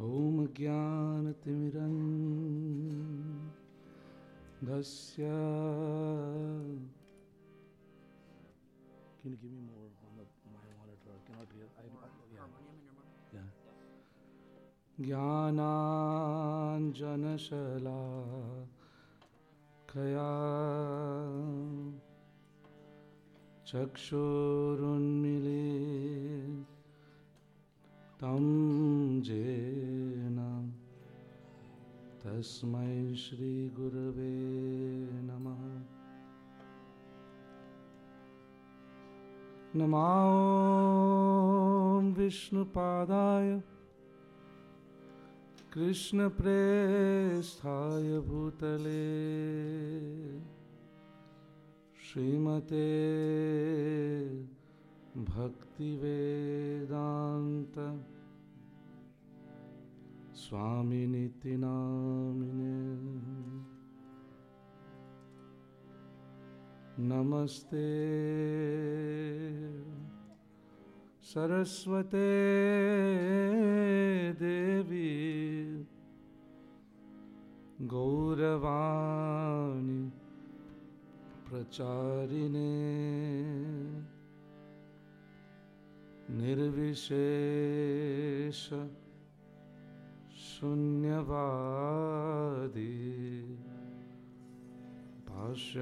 Om ज्ञानतिमिरन्धस्य Can you give me more on the, my monitor? I cannot hear. I, yeah. yeah. ज्ञानाञ्जनशलाकया चक्षुरुन्मिले तस्मै श्रीगुरवे नमः। नमो विष्णुपादाय कृष्णप्रेष्ठाय भूतले। श्रीमते भक्तिवेदान्त स्वामिनिति नामिने नमस्ते सरस्वते देवी गौरवाणी प्रचारिणे निर्विशेष शून्यवादी। पाश्चातदेशतारिणे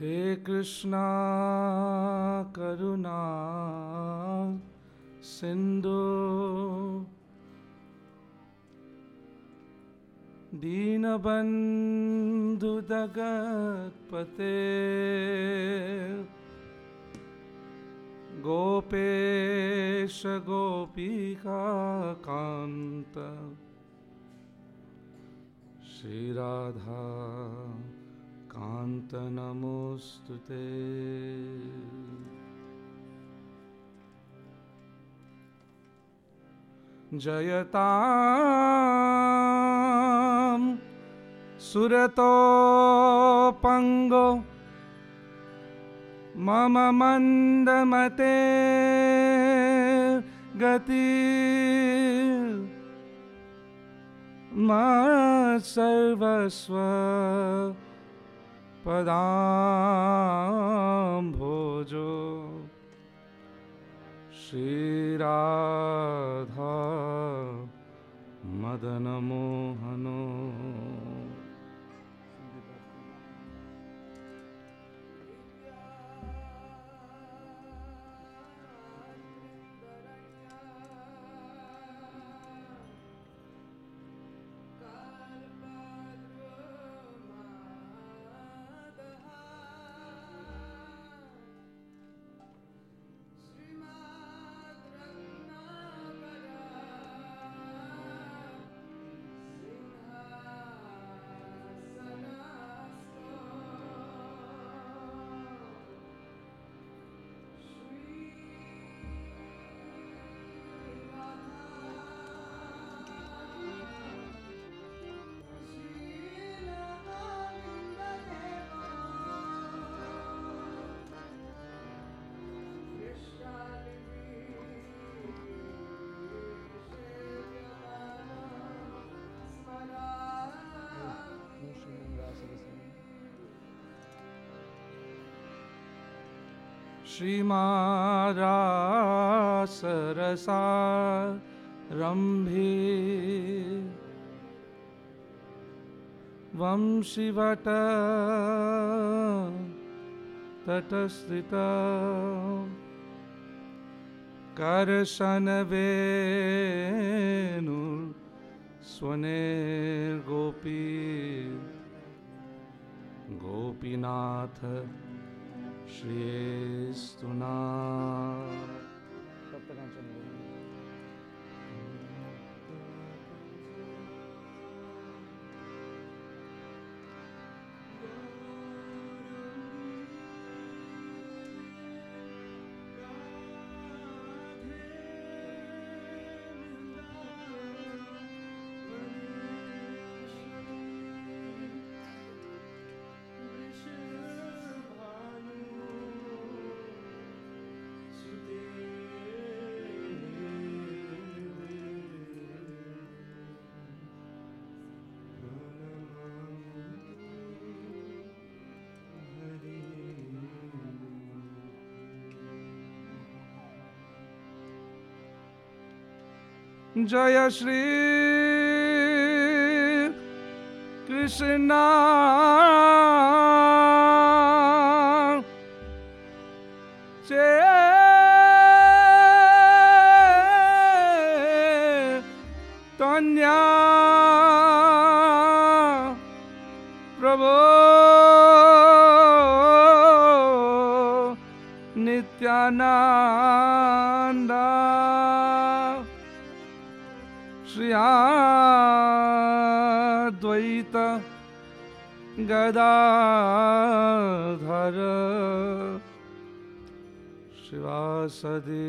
हे कृष्णा करुणा सिंधु दीनबन्धुदगत्पते गोपेश गोपिका कान्त श्रीराधा कान्त नमोऽस्तु ते जयतां सुरतोपङ्गो। मम मन्दमते गति। सर्वस्व पदाम्भोजो श्रीराधा मदनमोहनो श्रीमारासरसा रम्भे वंशिवट तटस्थित करशनवेणुर्स्वनेर्गोपी गोपीनाथ Krishna जय श्री कृष्ण। गदाधर। शिवासदि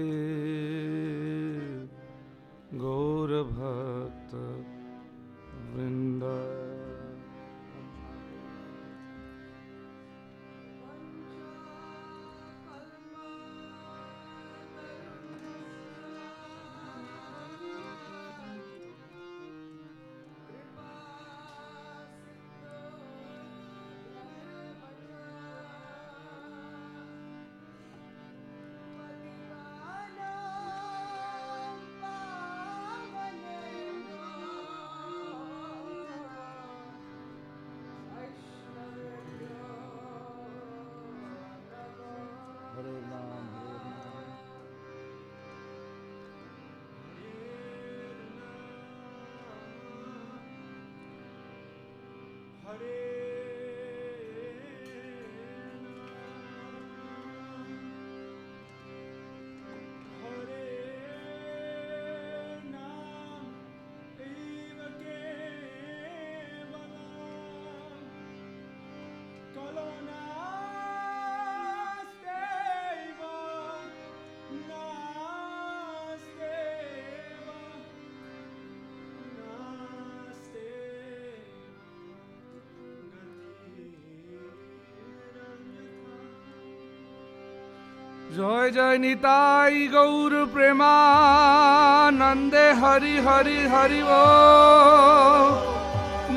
জয় জয় নিতাই গৌর প্রেমানন্দে হরি হরি হরি ও।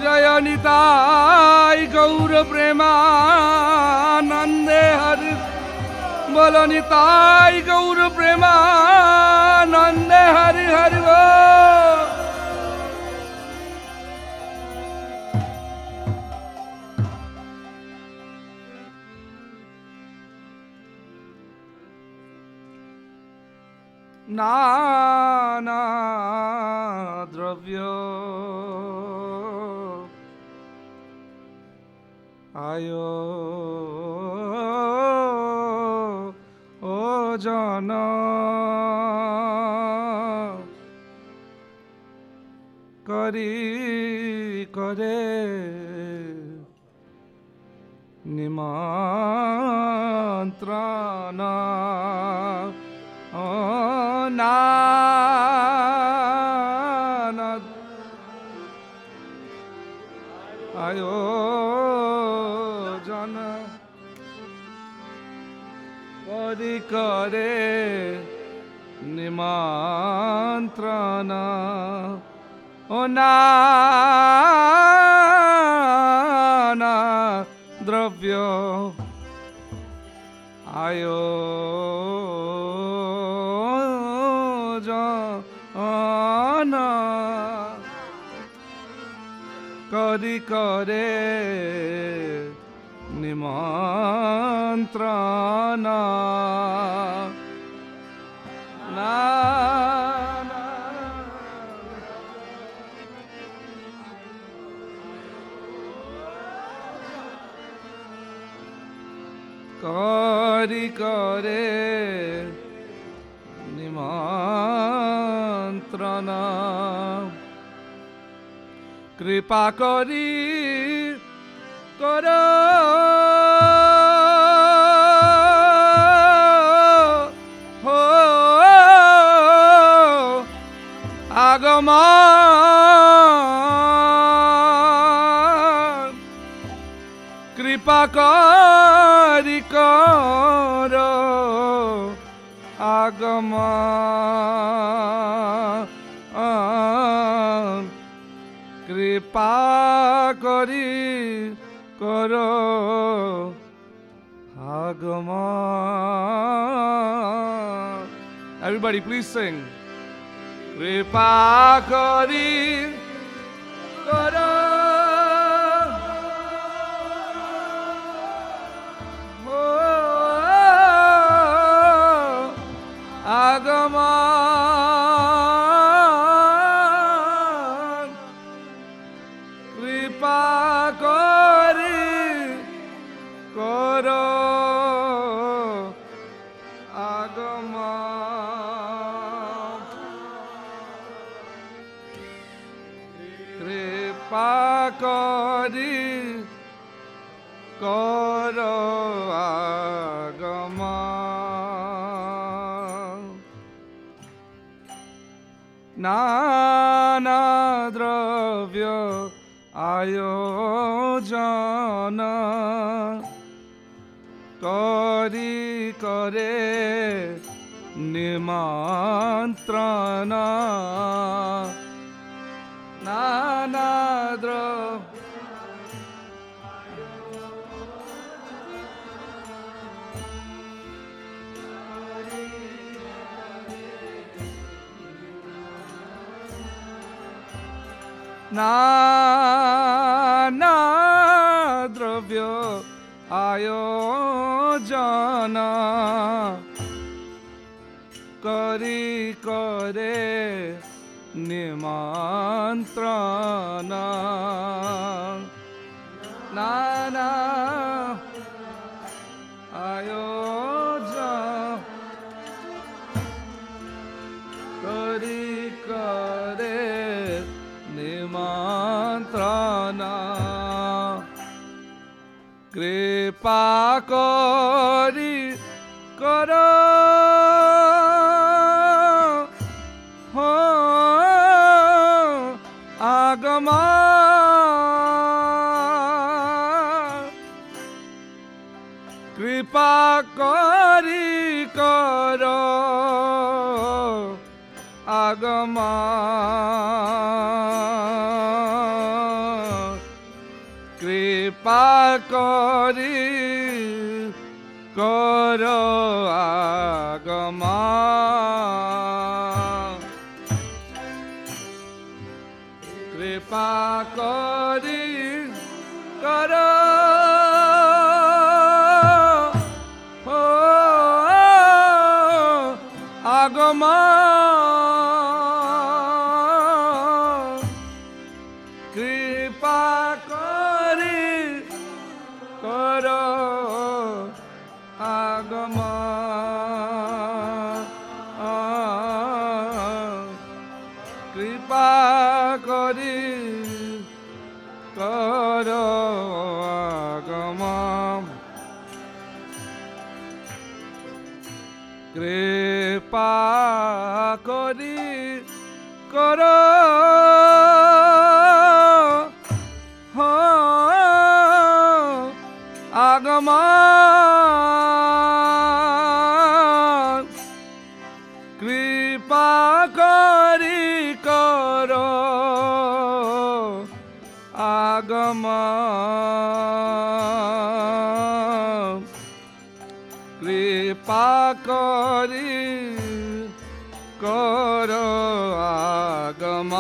জয় নিতাই গৌর প্রেমানন্দে হরি। বল নিতাই গৌর প্রেমানন্দে হরি হরি ও। নানা দ্রব্য আয় ও জন করি করে নিমন্ত্রণ নিমন্ত্রণ ও না দ্রব্য আয়ো করি করে নিমন্ত্রণ। কৃপা করি কর। হো আগমন। কৃপা করি কর। আগম কৃপা করি কর। আগম Everybody, please sing. কৃপা করি কর। আগমন। জানা করি করে নিমন্ত্রণা। নানাদ্র না आयो जाना। करी करे नि করি কর। হো আগমন। কৃপা করি কর। আগম কৃপা করি करो आगमा করি কর আগম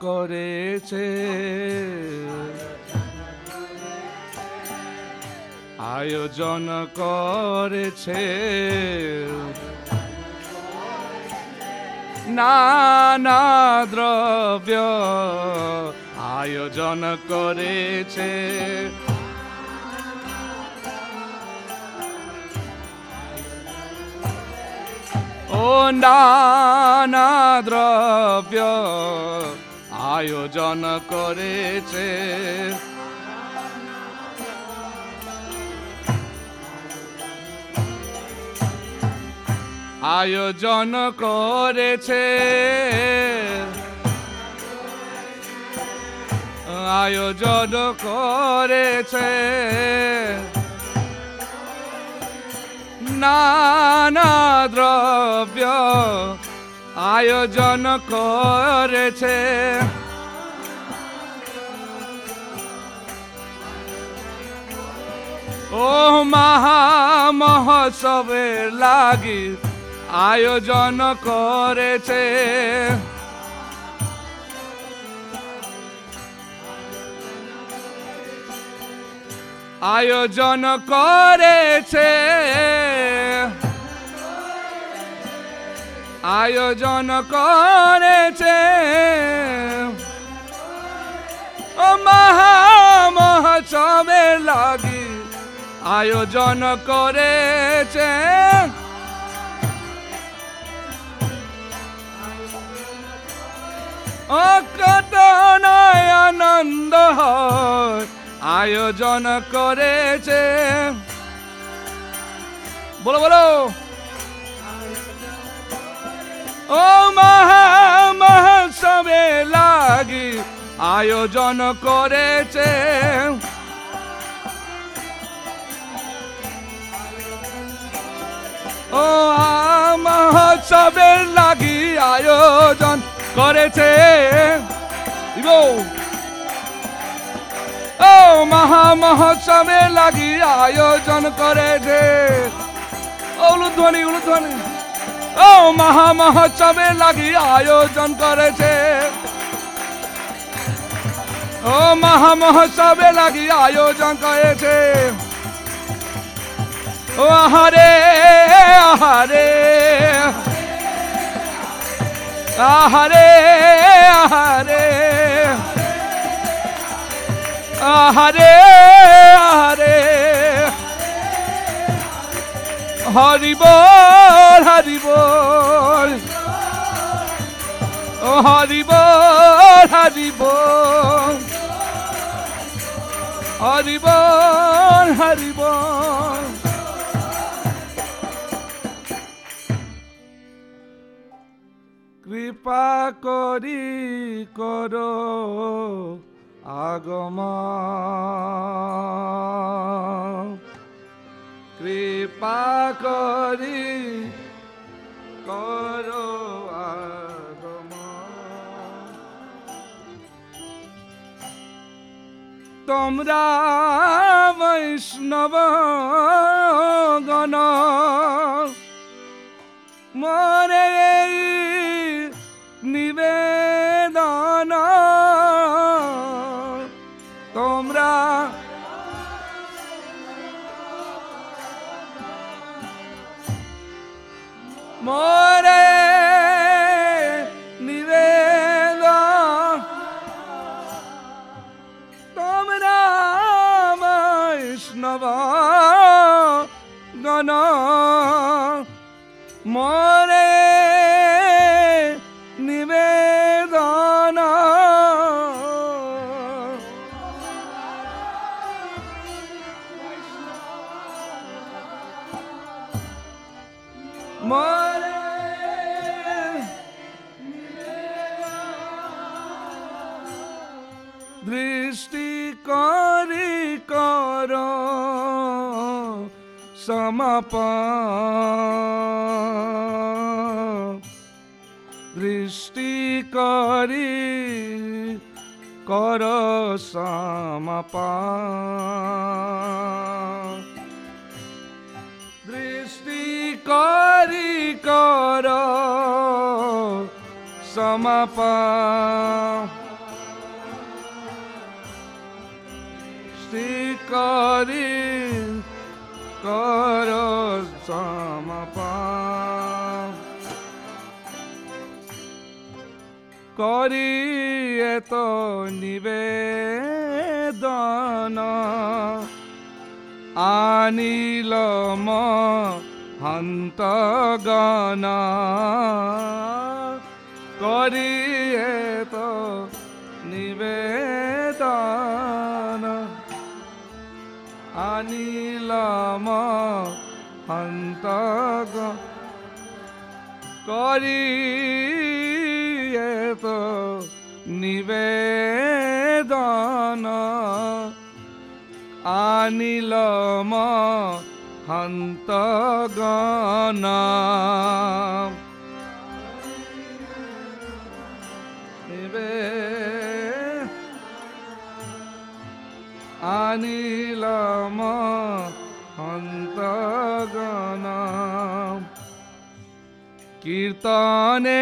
করেছে। আয়োজন করেছে। নানা দ্রব্য আয়োজন করেছে। ও নানা দ্রব্য আয়োজন করেছে। আয়োজন করেছে। আয়োজন করেছে। নানা দ্রব্য আয়োজন করেছে। ও মহা মহোৎসবের লাগি আয়োজন করেছে। আয়োজন করেছে। আয়োজন করেছে। মহা মহোৎসবের লাগি আয়োজন করেছে। কত নয় আনন্দ আয়োজন করেছে। বলো বলো। ও মহা মহোৎসবে লাগি আয়োজন করেছে। ও মহোৎসবের লাগি আয়োজন করেছে। ও মহা মহোৎসবে লাগি আয়োজন করেছে। উলুধ্বনি উলুধ্বনি। ও মহা মহোৎসবে লাগি আয়োজন করেছে। ও মহা মহোৎসবে লাগি আয়োজন করেছে। ও আহারে আহারে আহারে। আহারে আহারে। আহারে হরি বল হরি বল ও হরি বল হরি বল হরি বল হরি বল কৃপা করি করো আগম কৃপা করি করো আগম তোমরা বৈষ্ণব গণ মরে ni ven. সমাপ দৃষ্টি করি কর সমাপ দৃষ্টি করি কর সমাপা করি কর সমপা করি এত নিবেদন আনিল ম হন্তগণ। করিয়ে তো અનિલમ અંત કરીએ તો નિવેદન અનિલમ હંતગના नील अन्तगना कीर्तने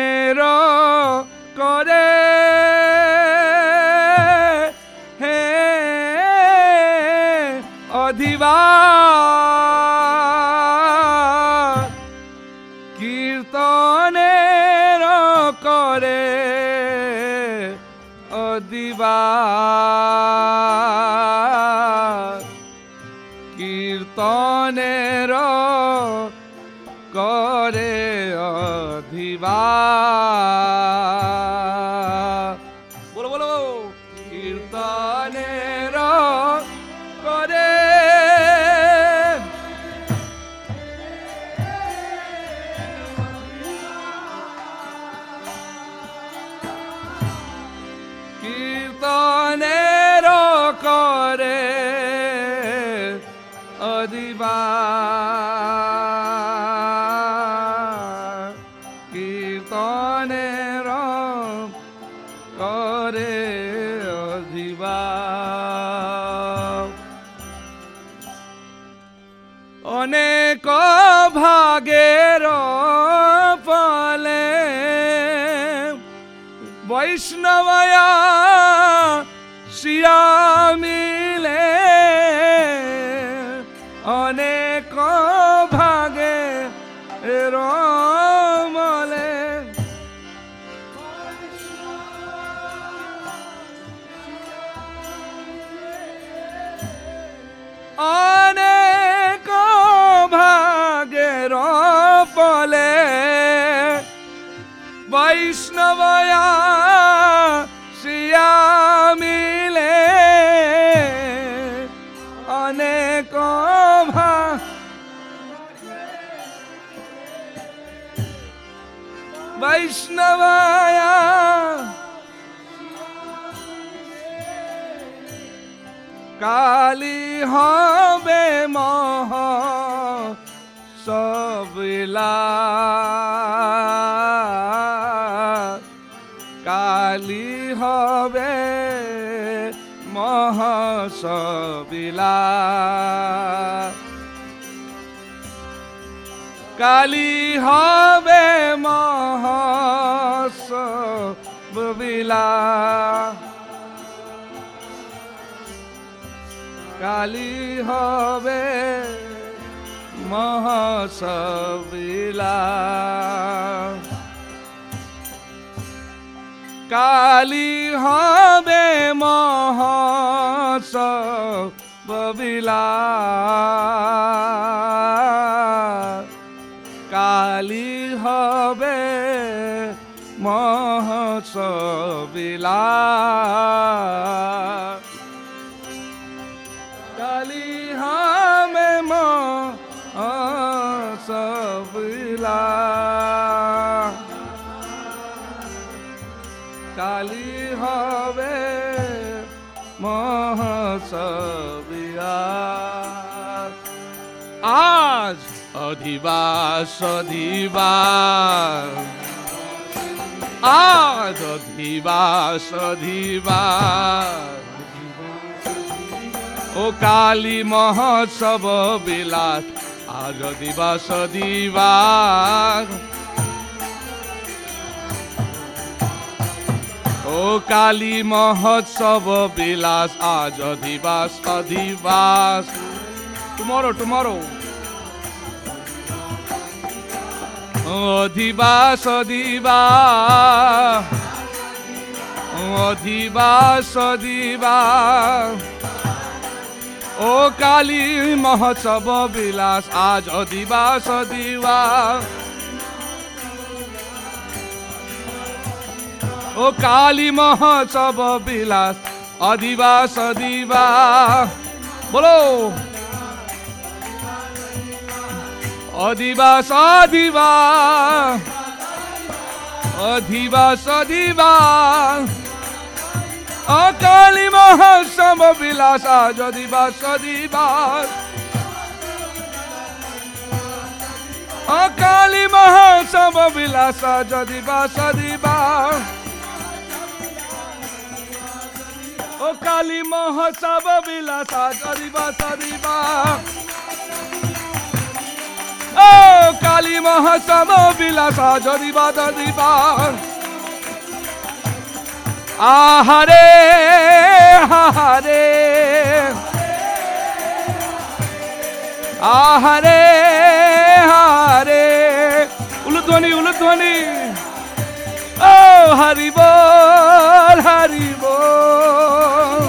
মিলে অনেক ভাগে রমলে। অনেক ভাগের ফলে বৈষ্ণবয়া শিয়া वैष्णवाय। काली हवे मोह सबला काली हवे मोह सबला काली हावे महासब विला। काली हावे महासविला काली हावे महासविला মহসবিলা কালী হামে মহসবিলা কালী হবে মহসবিলা আজ অধিবাস অধিবাস আজ অধিবাস অধিবাস। ও কালী মহোৎসব বিলাস, আজ দিবস দিবাস ও কালী মহোৎসব বিলাস, আজ দিবাস অধিবাস। টুমরো টুমরো অধিবাস অধিবাস অধিবাস অধিবাস ও ও কালী মহোৎসব বিলাস আজ দিবাস দিবা ও কালী মহোৎসব বিলাস অধিবাস দিবা বলো অধিবাস দিবা অধিবাস দিবা অকালী মহোৎসব বিলাস যদিবাস দিবাস অকালী মহোৎসব বিলাস যদিবাস দিবাস ও কালী মহোৎসব বিলাস যদিবাস দিবাস ও কালী মহোৎসব বিলাস যদিবাস দিবাস আহারে আহারে। আহারে হারে উলুধ্বনি উলুধ্বনি। ও হরি বল হরি বল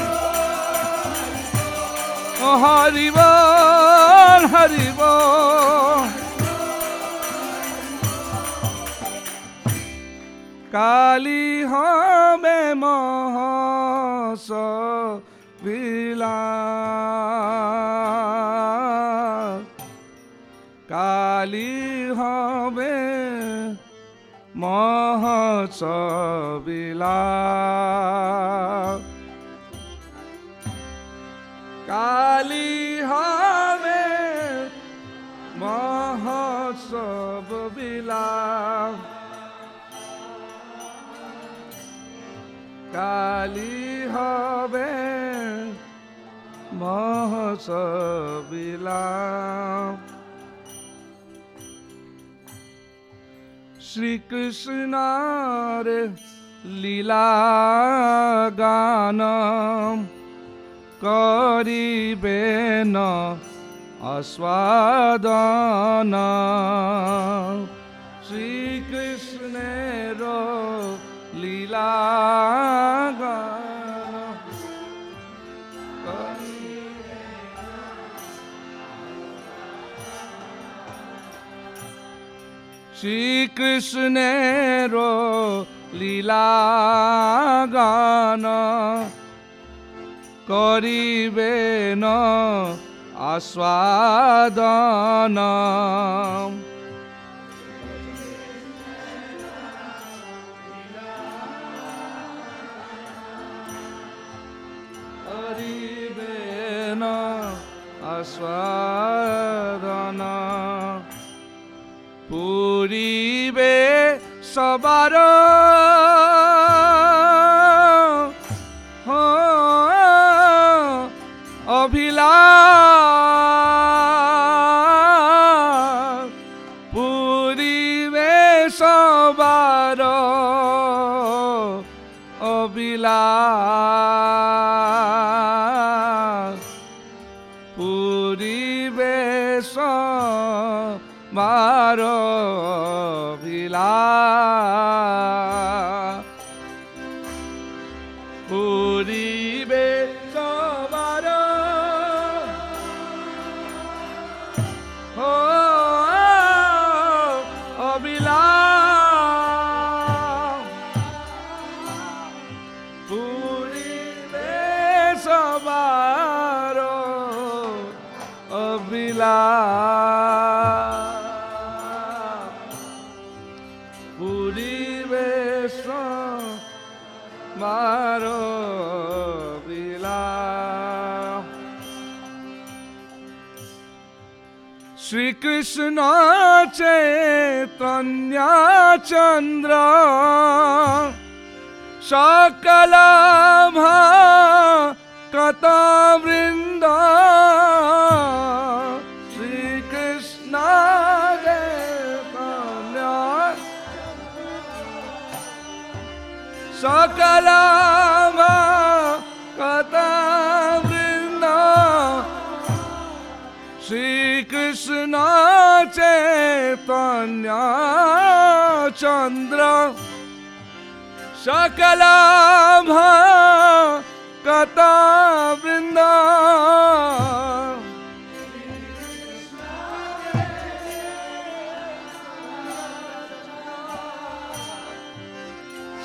বল হারিব। কালি হবে মহস বিলা কালি হবে মহসবিলা কালি হয় মহোৎসব বিলাপ কালী হবে মহসবিলাম শ্রীকৃষ্ণার লীলা গানম করিবেন আস্বাদন अस्वादन श्रीकृष्णेरो लीला गिकृष्ण लीला न Aswadanam. Aswadana Puribe Sabadana चे चन्द्र। सकलाभा कथा वृन्द श्रीकृष्ण सकलाभा कथा वृन्द श्री कृष्णाचे तन्या चन्द्र सकलाभा कथा वृन्दा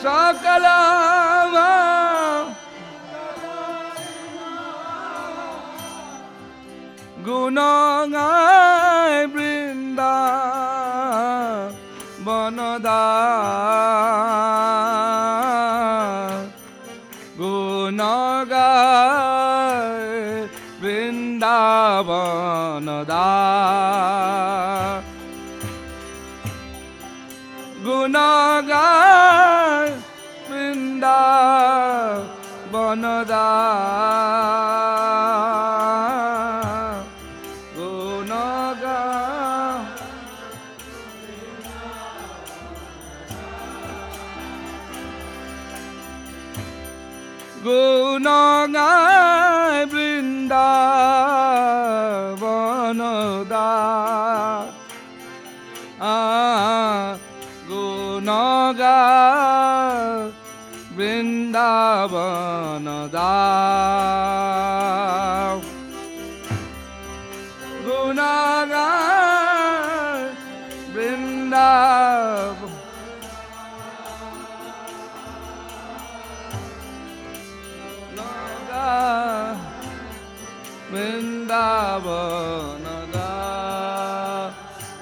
सकला गुनागा da none thou Gunagan Vrindavan Naga Vrindavan Naga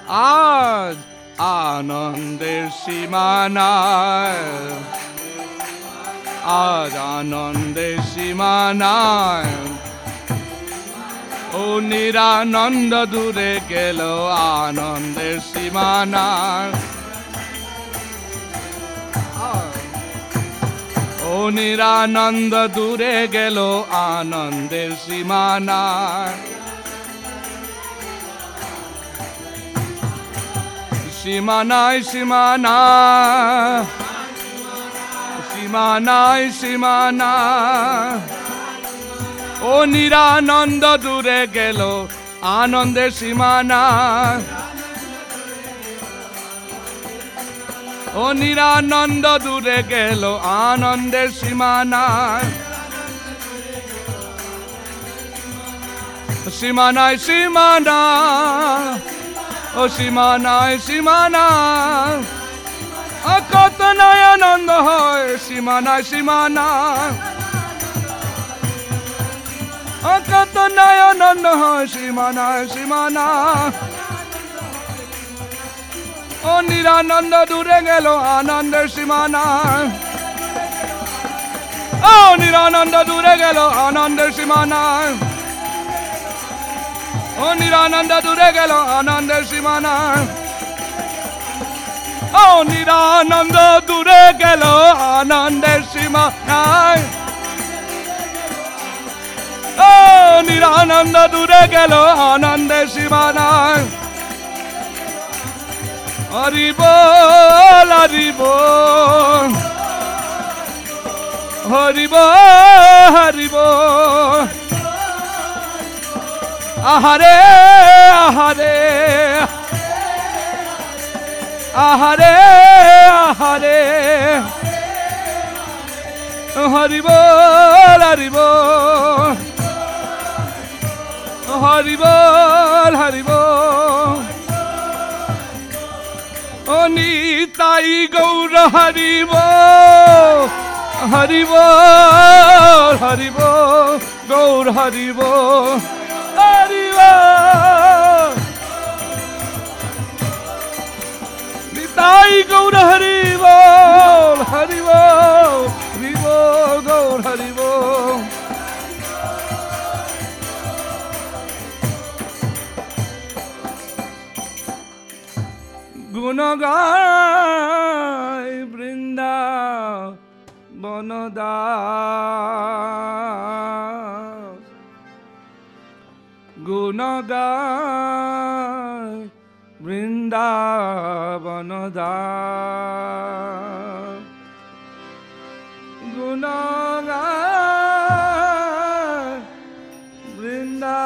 Aaj Anande Simanaar আজ আনন্দের সীমানায়। ও নিরানন্দ দূরে গেল আনন্দের সীমানায়। ও নিরানন্দ দূরে গেল আনন্দের সীমানায়। সীমানায় সীমানা সীমানায় সীমানা ও নিরানন্দ দূরে গেল আনন্দের সীমানা। ও নিরানন্দ দূরে গেল আনন্দের সীমানায় সীমানায় সীমানা, ও সীমানায় সীমানা। কত নয় আনন্দ হয় সীমানা আ, কত নয় আনন্দ হয় সীমানায় সীমানা ও নিরানন্দ দূরে গেল আনন্দের সীমানা ও নিরানন্দ দূরে গেল আনন্দের সীমানা ও নিরানন্দ দূরে গেল আনন্দের সীমানা অনিরানন্দ দূরে গেল আনন্দের সীমা নাই। ও নিরানন্দ, দূরে গেল আনন্দের সীমা নাই। হরি বল হরি বল হরি হরিব। আহারে আহারে। আহারে আহারে। হরিব হরিব। হরিব হরিব। অনিতাই গৌর হরিব হরিব হরিব। গৌর হরিব হরিব। তাই গৌর হরি বল হরি বল হরি বল, গৌর হরি বল। গুণগায় বৃন্দা বনদা গুণগায় বৃন্দাবন গুণগা বৃন্দাবন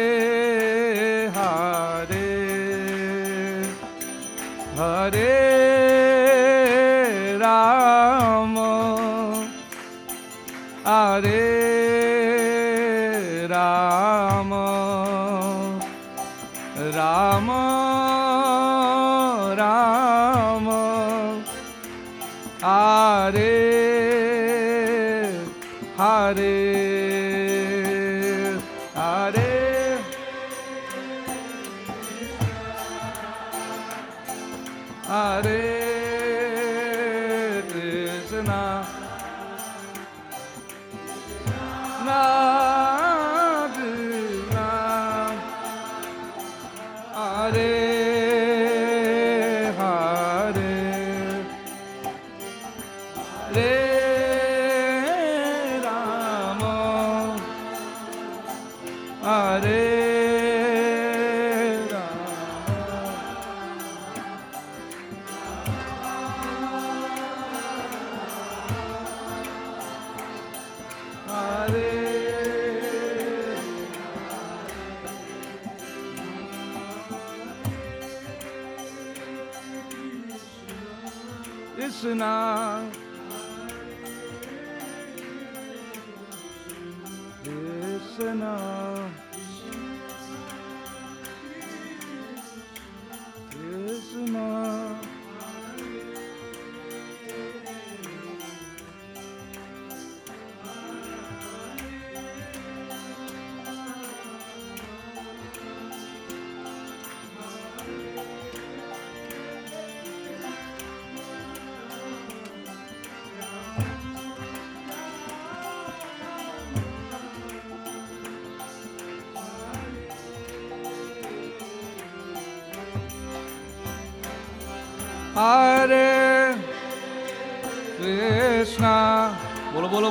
Krishna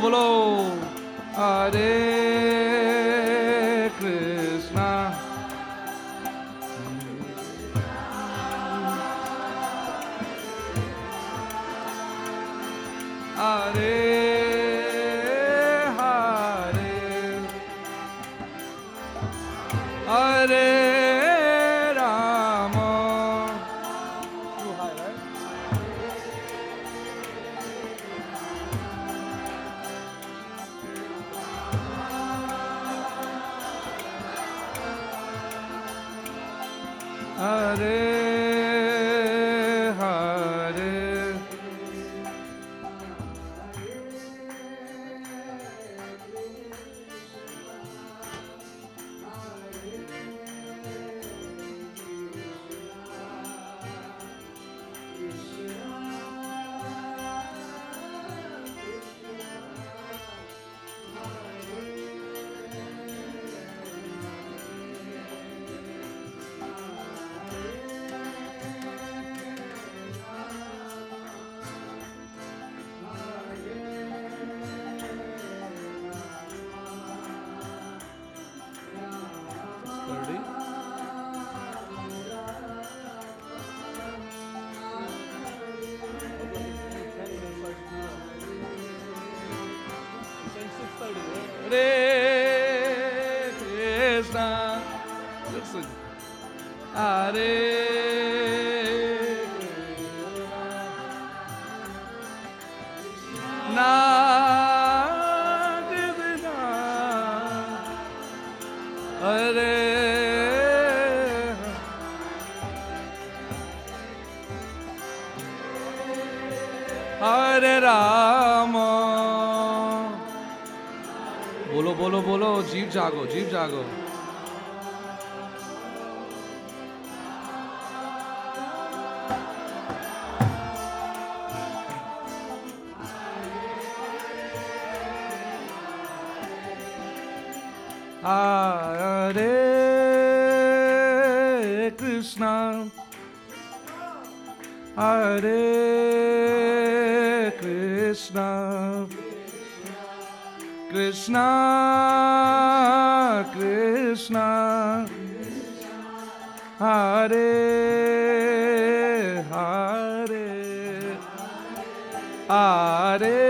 Bolo. अरे। हरे राम। बोलो बोलो बोलो जीव जागो जीव जागो। Krishna Krishna. Hare Hare. Hare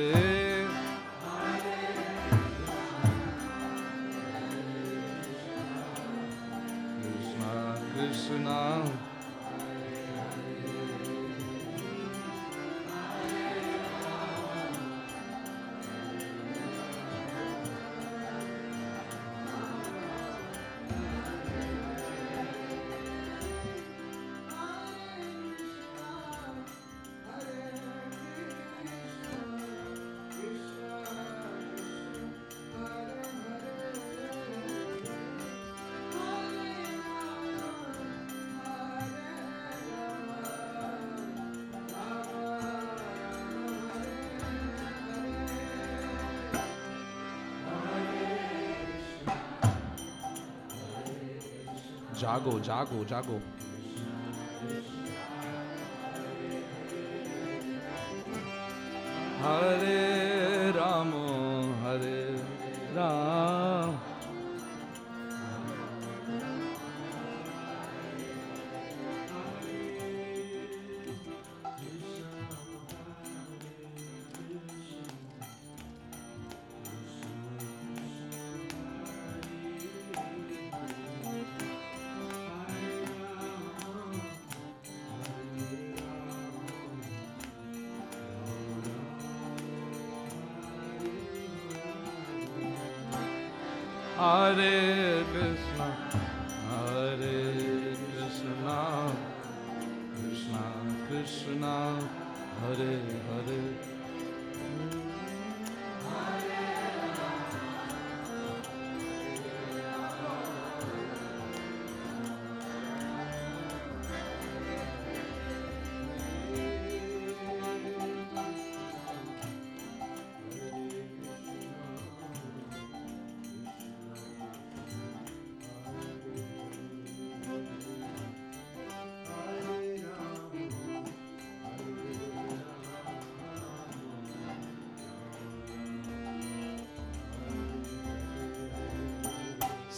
Jago，Jago，Jago。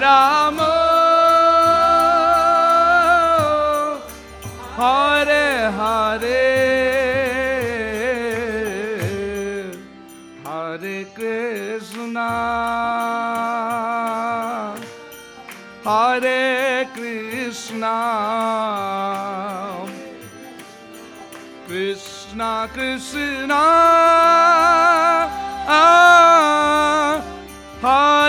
Rama Rama Hare Hare Hare Krishna Hare Krishna Krishna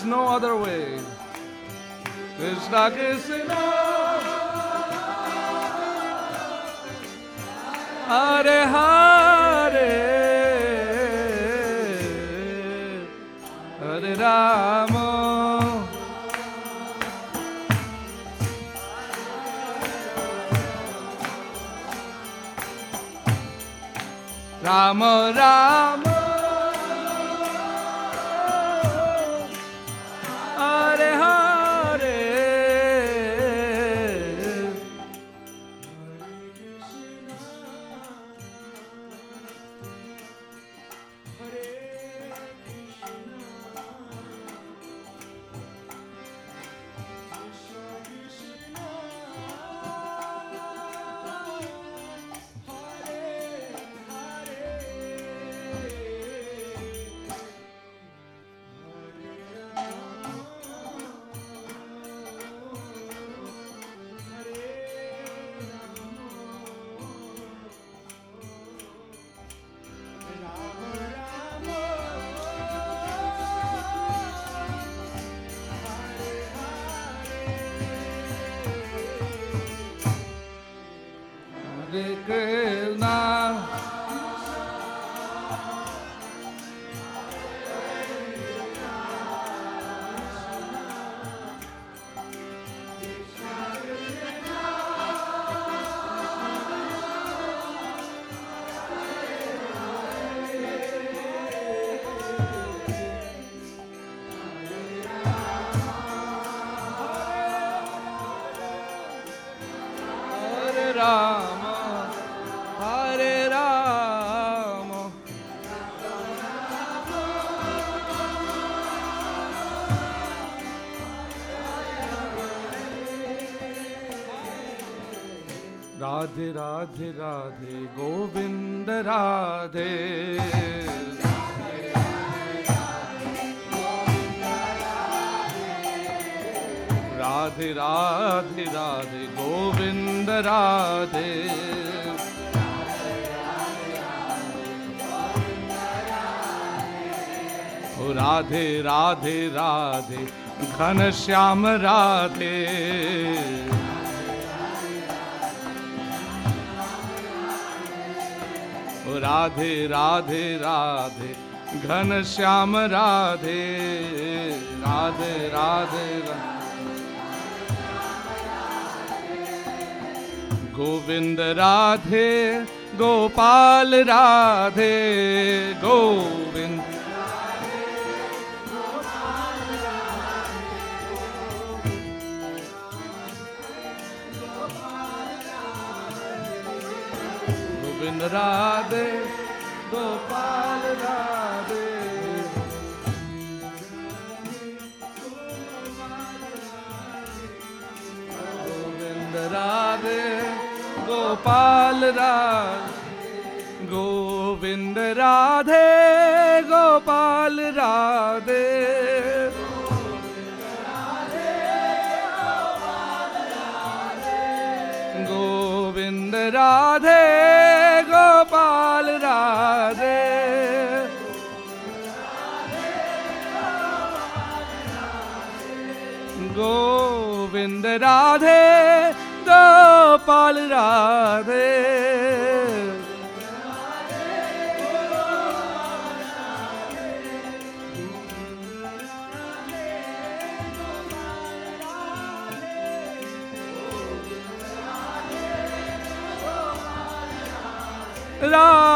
There is no other way. Krishna Krishna Hare Hare. Hare Rama Rama Rama Radhe Radhe, Govind Radhe. Radhe Radhe Radhe, Govind Radhe. Radhe Radhe Radhe, घन श्याम राधे। राधे राधे राधे, घन श्याम राधे राधे राधे गोविंद राधे, गोपाल राधे, गोविंद। गोविंद राधे गोपाल राधे गोविंद राधे गोपाल राधे। गोविंद राधे गोपाल राधे। गोविंद राधे गोपाल राधे राधे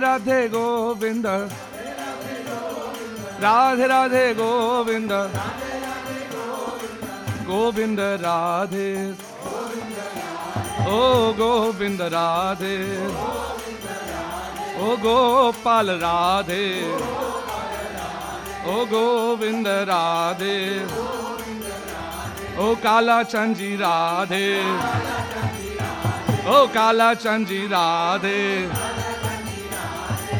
राधे गोविंद। राधे राधे गोविंद। गोविंद राधे। ओ गोविंद राधे। ओ गोपाल राधे। ओ गोविंद राधे। ओ काला चंजी राधे। ओ काला चंजी राधे।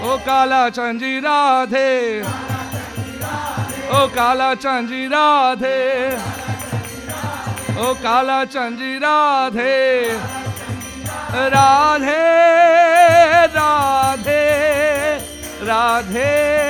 ओ काला चंजी राधे। ओ काला चंजी राधे। ओ काला चंजी राधे। राधे राधे राधे।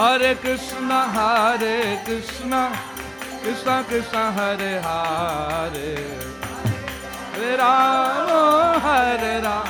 हरे कृष्ण हरे कृष्ण कृष्ण कृष्ण हरे हरे। हरे राम हरे राम।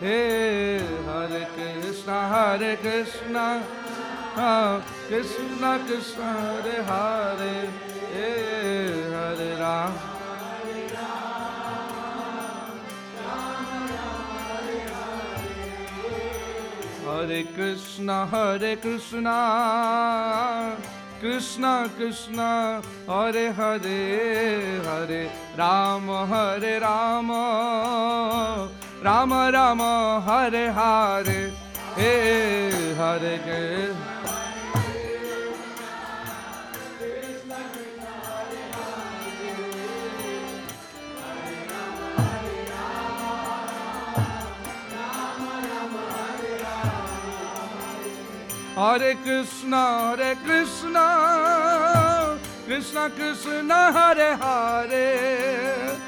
हे हरे कृष्ण हरे कृष्ण कृष्णा, कृष्ण, हरे हरे, हे हरे राम। हरे कृष्ण हरे कृष्ण कृष्ण कृष्ण, हरे हरे हरे राम हरे राम। राम राम, हरे हरे हे हर के। हरे कृष्णा हरे Krishna Krishna Krishna, Hare Hare.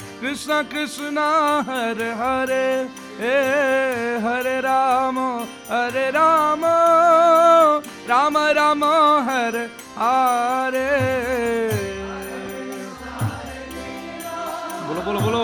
Krishna Krishna, Hare Hare, Hey, Hare Rama, Hare Rama, Rama Rama, Hare Hare. बोलो बोलो बोलो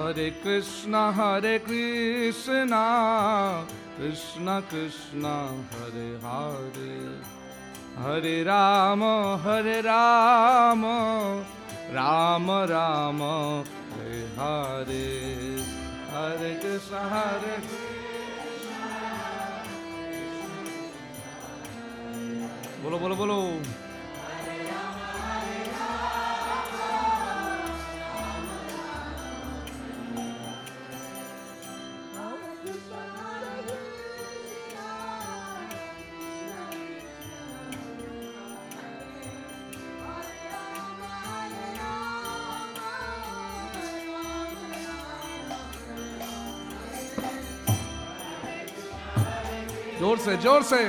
Hare Krishna, Hare Krishna, Krishna Krishna, Hare Hare, Hare Rama, Hare Rama, Rama Rama, Hare Hare, Hare Krishna, Hare Krishna. बोलो बोलो बोलो से, ज़ोर से।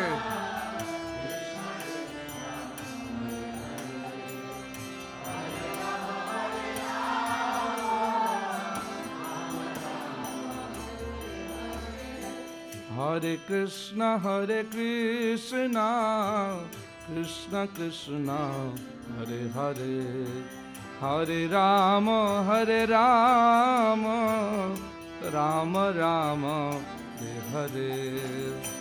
हरे कृष्ण हरे कृष्ण कृष्ण कृष्ण, हरे हरे। हरे राम हरे Ram Ram Ram, Hare Hare.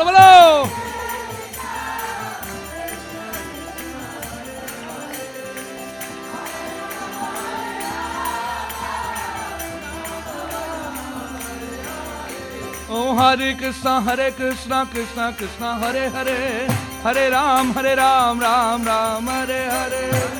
bolo, bolo! ਓ ਹਰੇ ਕ੍ਰਿਸ਼ਨ ਹਰੇ ਕ੍ਰਿਸ਼ਨ ਕ੍ਰਿਸ਼ਨ ਕ੍ਰਿਸ਼ਨ ਹਰੇ ਹਰੇ ਹਰੇ ਰਾਮ ਹਰੇ ਰਾਮ ਰਾਮ ਰਾਮ ਹਰੇ ਹਰੇ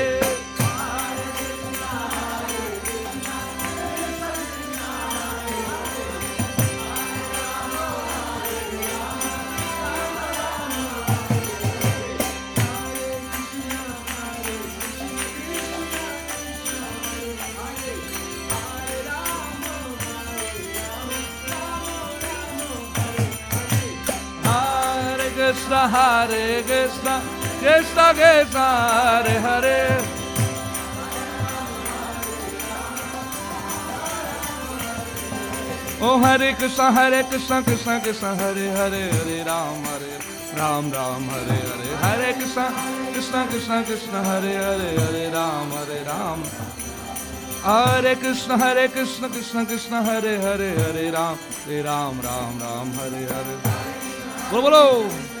Krishna, Hare Krishna, Krishna Krishna, Hare Hare. Oh Hare Krishna, Hare Krishna, Krishna Krishna, Hare Hare, Hare Ram, Hare Ram Ram Hare Hare Hare Krishna Krishna Krishna Krishna Hare Hare Hare Ram Hare Ram Hare Krishna Hare Krishna Krishna Krishna Hare Hare Hare Ram Hare Ram Ram Ram Hare Hare Bolo bolo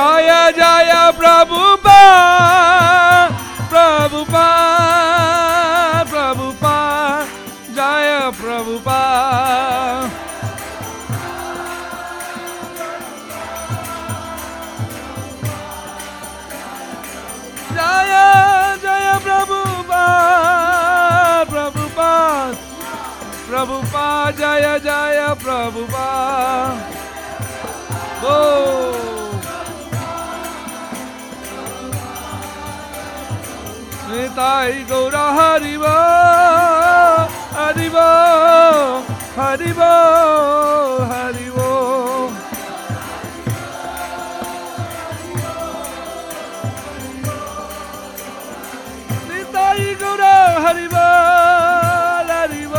Jaya Jaya Prabhupada Prabhupada Prabhupada Jaya Prabhupada Jaya Jaya Prabhupada Prabhupada Prabhupada Jaya Jaya Prabhupada Oh Nitai Gour হরিব হরিব হরিব হরিব। নিতাই গৌর হরিব হরিব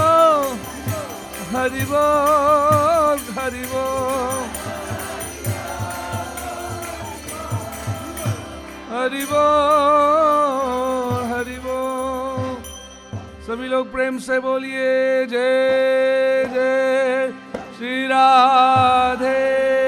হরিব হরিব। হরিব सभी लोग प्रेम से बोलिए जय जय श्री राधे।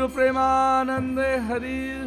ताई गौर प्रेमानंद हरि।